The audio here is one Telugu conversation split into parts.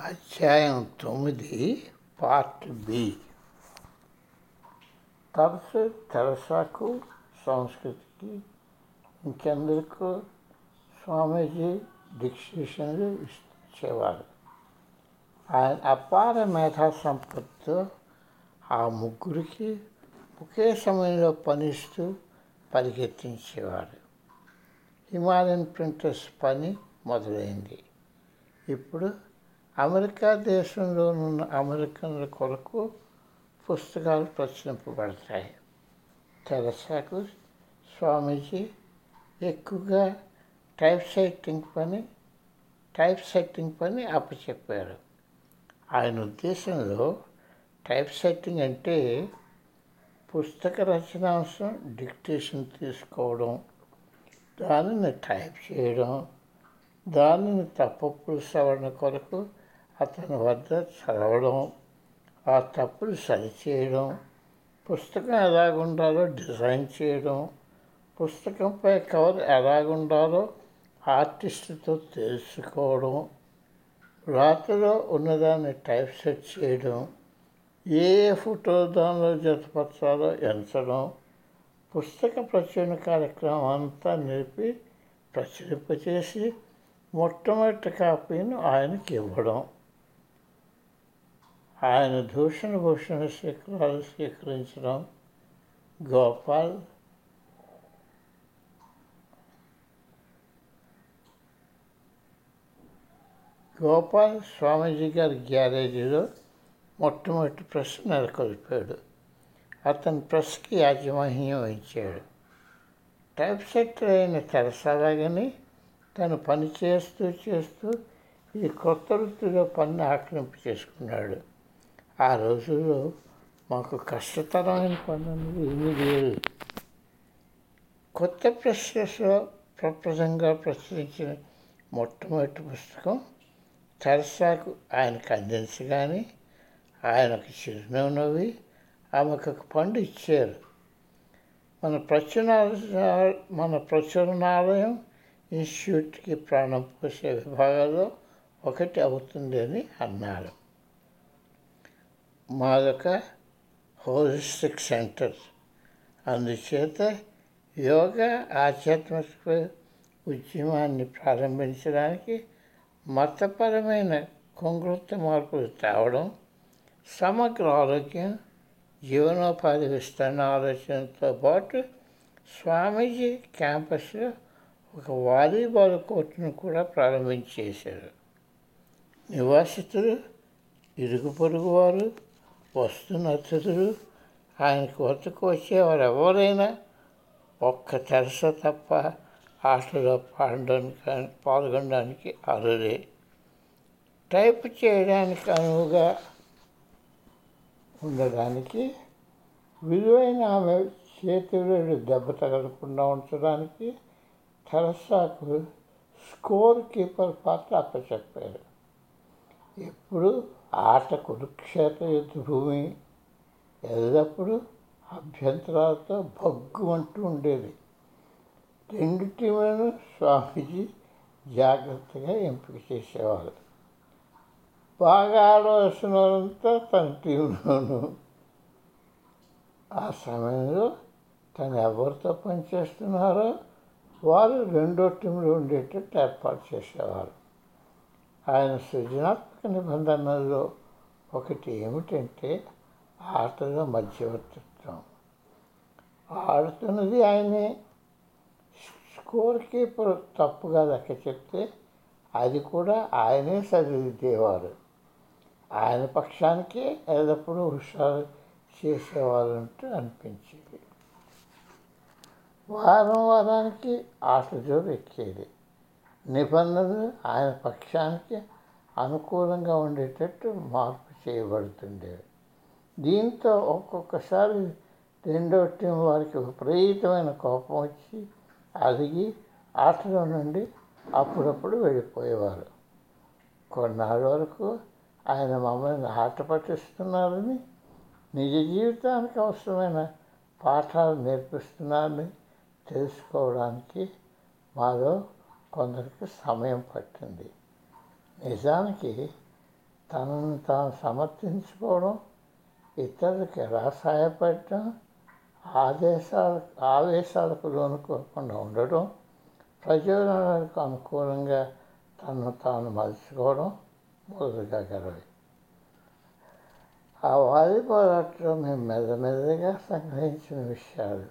అధ్యాయం తొమ్మిది పార్ట్ బి. తరచు తెరసాకు సంస్కృతికి ఇంకెందరికో స్వామీజీ డిక్షనరీలు ఇచ్చేవారు? ఆయన అపార మేధా సంపత్తితో ఆ ముగ్గురికి ఒకే సమయంలో పనిస్తూ పరిగెత్తించేవారు. హిమాలయన్ ప్రింటర్స్ పని మొదలైంది. ఇప్పుడు అమెరికా దేశంలోనున్న అమెరికన్ల కొరకు పుస్తకాలు ప్రచురింపబడతాయి. తెరసాకు స్వామీజీ ఎక్కువగా టైప్ సెట్టింగ్ పని టైప్ సెట్టింగ్ పని అప్పచెప్పారు. ఆయన ఉద్దేశంలో టైప్ సెట్టింగ్ అంటే పుస్తక రచనాంశం డిక్టేషన్ తీసుకోవడం దానిని టైప్ చేయడం దానిని తప్పప్పుడు సవరణ కొరకు అతని వద్ద చదవడం ఆ తప్పులు సరిచేయడం పుస్తకం ఎలాగుండాలో డిజైన్ చేయడం పుస్తకంపై కవర్ ఎలాగుండాలో ఆర్టిస్టుతో తెలుసుకోవడం రాత్రిలో ఉన్నదాన్ని టైప్ సెట్ చేయడం ఏ ఏ ఫోటో దానిలో జతపరచాలో ఎంచడం పుస్తక ప్రచురణ కార్యక్రమం అంతా నిలిపి ప్రచురింపచేసి మొట్టమొదటి కాపీని ఆయనకి ఇవ్వడం. ఆయన దూషణ భూషణ శిఖరాలు స్వీకరించడం గోపాల్ గోపాల్ స్వామీజీ గారి గ్యారేజీలో మొట్టమొదటి ప్రెస్ నెలకొల్పాడు. అతని ప్రెస్కి యాజమాన్యం వహించాడు. టైప్ సెట్టర్ అయిన తెరసాలాగని తను పని చేస్తూ చేస్తూ ఈ కొత్త వృత్తిలో పని ఆక్రమింపు చేసుకున్నాడు. ఆ రోజుల్లో మాకు కష్టతరమైన పని అనేది ఏమీ లేదు. కొత్త ప్రశ్నలో ప్రప్రదంగా ప్రచురించిన మొట్టమొదటి పుస్తకం తెరసాకు ఆయనకు అందించగానే ఆయనకు చిరునవ్వు నవ్వి ఆమెకు ఒక పండు ఇచ్చారు. మన ప్రచురణ మన ప్రచురణాలయం ఇన్స్టిట్యూట్కి ప్రాణం పోసే విభాగాల్లో ఒకటి అవుతుంది అని అన్నారు. మాదొక హోలిస్టిక్ సెంటర్. అందుచేత యోగా ఆధ్యాత్మిక ఉద్యమాన్ని ప్రారంభించడానికి మతపరమైన కొంగృత మార్పులు తేవడం సమగ్ర ఆరోగ్యం జీవనోపాధి విస్తరణ ఆలోచనతో పాటు స్వామీజీ క్యాంపస్లో ఒక వాలీబాల్ కోర్టును కూడా ప్రారంభించేశారు. నివాసితులు ఇరుగు పొరుగు వారు వస్తున్న అతిథులు ఆయన వద్దకు వచ్చేవారు ఎవరైనా. ఒక్క తెరస తప్ప ఆటలో పాడడానికి పాల్గొనడానికి అరుదే టైప్ చేయడానికి అనువుగా ఉండడానికి విలువైన ఆమె చేతిలో దెబ్బ తగలకుండా ఉంచడానికి తెరసాకు స్కోర్ కీపర్ పాత్ర అప్పచెప్పారు. ఎప్పుడు ఆట కురుక్షేత్ర యుద్ధ భూమి ఎల్లప్పుడూ అభ్యంతరాలతో భగ్గుమంటూ ఉండేది. రెండు టీములను స్వామీజీ జాగ్రత్తగా ఎంపిక చేసేవారు. బాగా ఆడవలసిన వాళ్ళంతా తన టీంలోను. ఆ సమయంలో తను ఎవరితో పనిచేస్తున్నారో వారు రెండో టీంలో ఉండేటట్టు ఏర్పాటు చేసేవారు. ఆయన సృజనాత్మక నిబంధనల్లో ఒకటి ఏమిటంటే ఆటలో మధ్యవర్తిత్వం. ఆడుతున్నది ఆయనే. స్కోర్ కీపర్ తప్పుగా లెక్క చెప్తే అది కూడా ఆయనే సరిదిద్దేవారు ఆయన పక్షానికే ఎల్లప్పుడూ హుషారు చేసేవాళ్ళంటూ అనిపించేది. వారం వారానికి ఆట జోరు ఎక్కేది. నిబంధనలు ఆయన పక్షానికి అనుకూలంగా ఉండేటట్టు మార్పు చేయబడుతుండేవి దీంతో ఒక్కొక్కసారి రెండో టీం వారికి విపరీతమైన కోపం వచ్చి అలిగి ఆటలో నుండి అప్పుడప్పుడు వెళ్ళిపోయేవారు. కొన్నాళ్ళ వరకు ఆయన మమ్మల్ని ఆట పట్టిస్తున్నారని నిజ జీవితానికి అవసరమైన పాఠాలు నేర్పిస్తున్నారని తెలుసుకోవడానికి మాలో కొందరికి సమయం పట్టింది. నిజానికి తనను తాను సమర్థించుకోవడం ఇతరులకు ఎలా సహాయపడటం ఆదేశాల ఆవేశాలకు లోనుకోకుండా ఉండడం ప్రయోజనాలకు అనుకూలంగా తను తాను మలుచుకోవడం మొదలుగలవి ఆ వాలీబాల్ ఆటలో మేము మెల్లమెల్లగా సంగ్రహించిన విషయాలు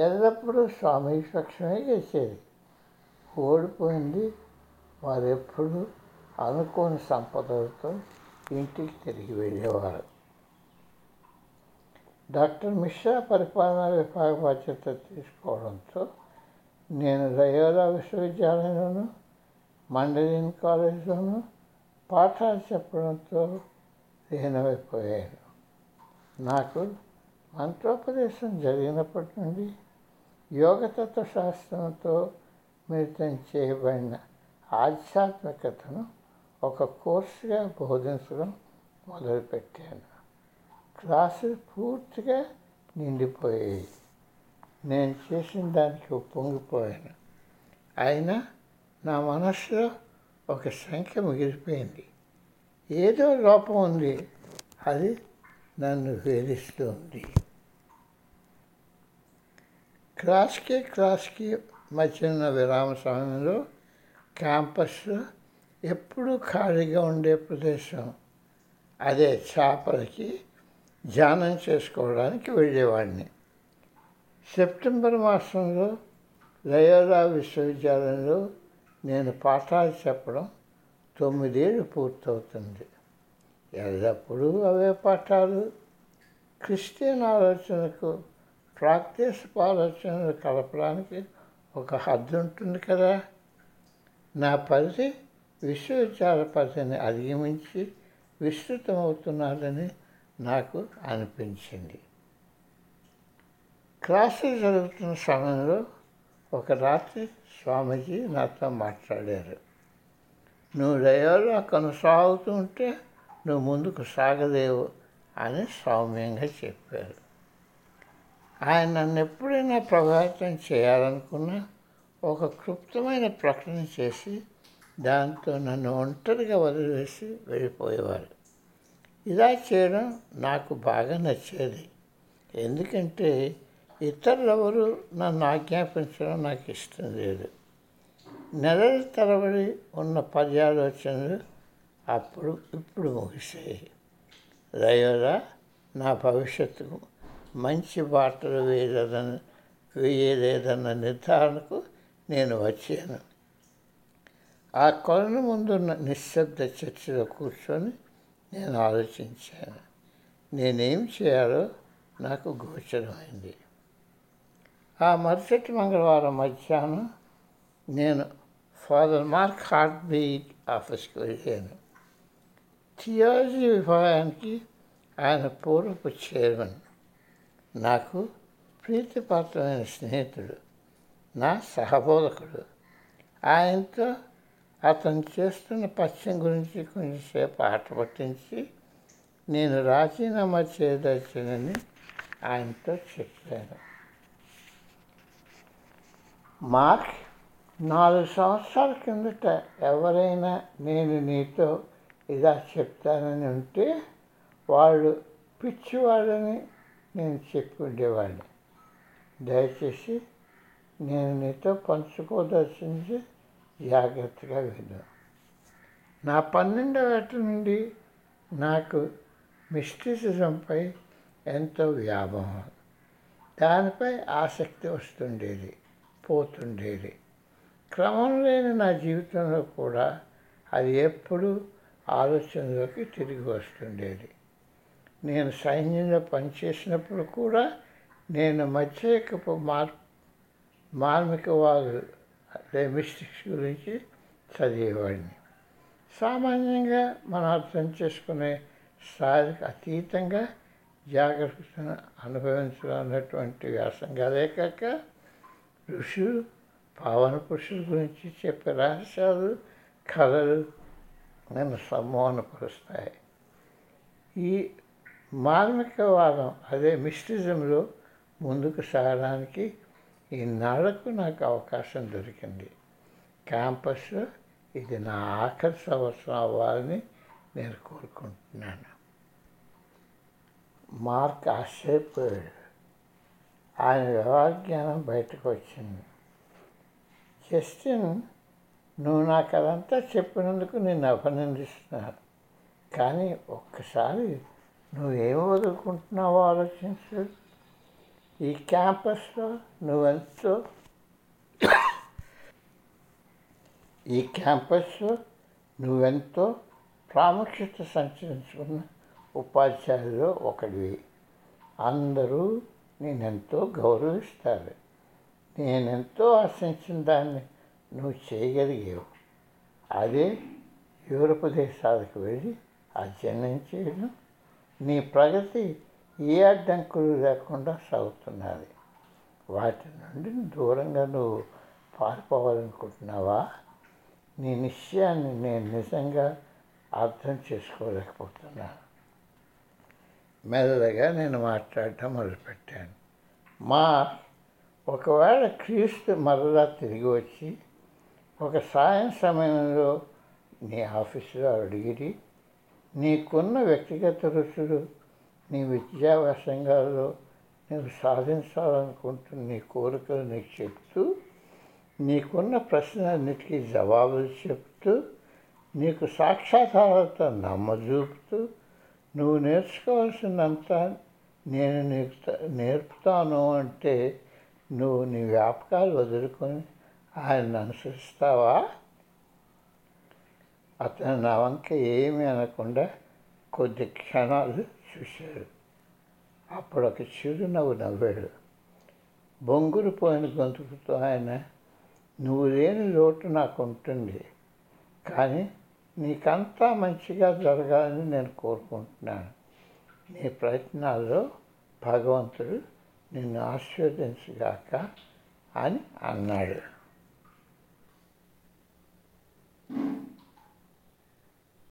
ఎల్లప్పుడూ స్వామి పక్షమే గెలిచేది ఓడిపోయింది వారెప్పుడు అనుకోని సంపదలతో ఇంటికి తిరిగి వెళ్ళేవారు. డాక్టర్ మిశ్రా పరిపాలనా విభాగ బాధ్యత తీసుకోవడంతో నేను లయోలా విశ్వవిద్యాలయంలోను మండలిన్ కాలేజీలోను పాఠాలు చెప్పడంతో లీనమైపోయాను. నాకు మంత్రోపదేశం జరిగినప్పటి నుండి యోగతత్వ శాస్త్రంతో మిళితం చేయబడిన ఆధ్యాత్మికతను ఒక కోర్సుగా బోధించడం మొదలుపెట్టాను. క్లాసులు పూర్తిగా నిండిపోయాయి. నేను చేసిన దానికి ఉప్పొంగిపోయాను అయినా నా మనసులో ఒక సంఖ్య మిగిలిపోయింది. ఏదో లోపం ఉంది. అది నన్ను వేధిస్తుంది. క్లాస్కి క్లాస్కి మధ్యన విరామ సమయంలో క్యాంపస్ ఎప్పుడూ ఖాళీగా ఉండే ప్రదేశం. అదే చేపలకి ధ్యానం చేసుకోవడానికి వెళ్ళేవాడిని. సెప్టెంబర్ మాసంలో లయోలా విశ్వవిద్యాలయంలో నేను పాఠాలు చెప్పడం తొమ్మిదేళ్ళు పూర్తవుతుంది. ఎల్లప్పుడూ అవే పాఠాలు. క్రిస్టియన్ ఆలోచనకు ప్రాక్టీస్ ఆలోచనలు కలపడానికి ఒక హద్దు ఉంటుంది కదా. నా పరిధి విశ్వవిద్యాలయ పరిధిని అధిగమించి విస్తృతమవుతున్నారని నాకు అనిపించింది. క్లాసులు జరుగుతున్న సమయంలో ఒక రాత్రి స్వామీజీ నాతో మాట్లాడారు. నువ్వు దయలో కొనసాగుతూ ఉంటే నువ్వు ముందుకు సాగలేవు అని సౌమ్యంగా చెప్పారు. ఆయన నన్ను ఎప్పుడైనా ప్రభావితం చేయాలనుకున్నా ఒక క్లుప్తమైన ప్రకటన చేసి దాంతో నన్ను ఒంటరిగా వదిలివేసి వెళ్ళిపోయేవారు. ఇలా చేయడం నాకు బాగా నచ్చేది. ఎందుకంటే ఇతరులెవరు నన్ను ఆజ్ఞాపించడం నాకు ఇష్టం లేదు. నెలల తరబడి ఉన్న పర్యాలోచనలు అప్పుడు ఇప్పుడు ముగిసాయి దయోలా నా భవిష్యత్తుకు మంచి పాటలు వేయలేదని వేయలేదన్న నిర్ధారణకు నేను వచ్చాను. ఆ కొలను ముందున్న నిశ్శబ్ద చర్చలో కూర్చొని నేను ఆలోచించాను. నేనేం చేయాలో నాకు గోచరమైంది. ఆ మరుసటి మంగళవారం మధ్యాహ్నం నేను ఫాదర్ మార్క్ హార్ట్ బీట్ ఆఫీస్కి వెళ్ళాను. థియాలజీ విభాగానికి ఆయన పూర్వపు చైర్మన్. నాకు ప్రీతిపాత్రమైన స్నేహితుడు నా సహబోధకుడు. ఆయనతో అతను చేస్తున్న పథ్యం గురించి కొంచెంసేపు ఆట పట్టించి నేను రాజీనామా చేయదలిచానని ఆయనతో చెప్పాను. మార్క్ నాలుగు సంవత్సరాల కిందట ఎవరైనా నేను నీతో ఇలా చెప్తానని ఉంటే వాళ్ళు పిచ్చివాడని నేను చెప్పుకుండేవాడిని దయచేసి నేను నీతో పంచుకోదర్శించి జాగ్రత్తగా విను. నా పన్నెండవ ఏట నుండి నాకు మిస్టిసిజంపై ఎంతో వ్యామోహం. దానిపై ఆసక్తి వస్తుండేది పోతుండేది. క్రమం లేని నా జీవితంలో కూడా అది ఎప్పుడూ ఆలోచనలోకి తిరిగి వస్తుండేది. నేను సైన్యంలో పనిచేసినప్పుడు కూడా నేను మత్స్యకపు మార్ మార్మికవాదు అదే మిస్టిక్స్ గురించి చదివేవాడిని. సామాన్యంగా మనం అర్థం చేసుకునే స్థాయికి అతీతంగా జాగ్రత్తను అనుభవించాలన్నటువంటి వ్యాసంగాలే కాక ఋషులు పావన పురుషుల గురించి చెప్పే రహస్యాలు కళలు నన్ను సమ్మోహనపరుస్తాయి ఈ మార్మికవాదం అదే మిస్టిజంలో ముందుకు సాగడానికి ఈనాళ్ళకు నాకు అవకాశం దొరికింది. క్యాంపస్లో ఇది నా ఆఖరి సంవత్సరం అవ్వాలని నేను కోరుకుంటున్నాను. మార్క్ ఆశ్చర్యపోయాడు ఆయన వ్యవహార జ్ఞానం బయటకు వచ్చింది. జస్టిన్ నువ్వు నాకు అదంతా చెప్పినందుకు నేను అభినందిస్తున్నాను కానీ ఒక్కసారి నువ్వేం వదులుకుంటున్నావో ఆలోచించు. ఈ క్యాంపస్లో నువ్వెంతో? ఈ క్యాంపస్లో నువ్వెంతో ప్రాముఖ్యత సంచరించుకున్న ఉపాధ్యాయుల్లో ఒకటివి అందరూ నేనెంతో గౌరవిస్తారు. నేనెంతో ఆశించిన దాన్ని నువ్వు చేయగలిగావు. అదే యూరప్ దేశాలకు వెళ్ళి అధ్యయనం చేయడం నీ ప్రగతి ఏ అడ్డంకులు లేకుండా సాగుతున్నది. వాటి నుండి దూరంగా నువ్వు పారిపోవాలనుకుంటున్నావా? నీ నిశ్చయాన్ని నేను నిజంగా అర్థం చేసుకోలేకపోతున్నాను. మెల్లగా నేను మాట్లాడటం మొదలుపెట్టాను. మా ఒకవేళ క్రీస్తు మరలా తిరిగి వచ్చి ఒక సాయం సమయంలో నీ ఆఫీసులో అడిగిరి నీకున్న వ్యక్తిగత రుచులు నీ విద్యా వ్యాసంగాల్లో నువ్వు సాధించాలనుకుంటున్న నీ కోరికలు నీకు చెప్తూ నీకున్న ప్రశ్నలన్నిటికీ జవాబులు చెప్తూ నీకు సాక్షాత్కారత నమ్మజూపుతూ నువ్వు నేర్చుకోవాల్సినంత నేను నీకు నేర్పుతాను అంటే నువ్వు నీ వ్యాపకాలు వదులుకొని ఆయన అనుసరిస్తావా? అతను నా వంక ఏమీ అనకుండా కొద్ది క్షణాలు చూశాడు. అప్పుడు ఒక చిరునవ్వు నవ్వాడు. బొంగురు పోయిన గొంతుకుతో ఆయన నువ్వు లేని లోటు నాకు ఉంటుంది కానీ నీకంతా మంచిగా జరగాలని నేను కోరుకుంటున్నాను. నీ ప్రయత్నాల్లో భగవంతుడు నిన్ను ఆశీర్వదించగాక అని అన్నాడు.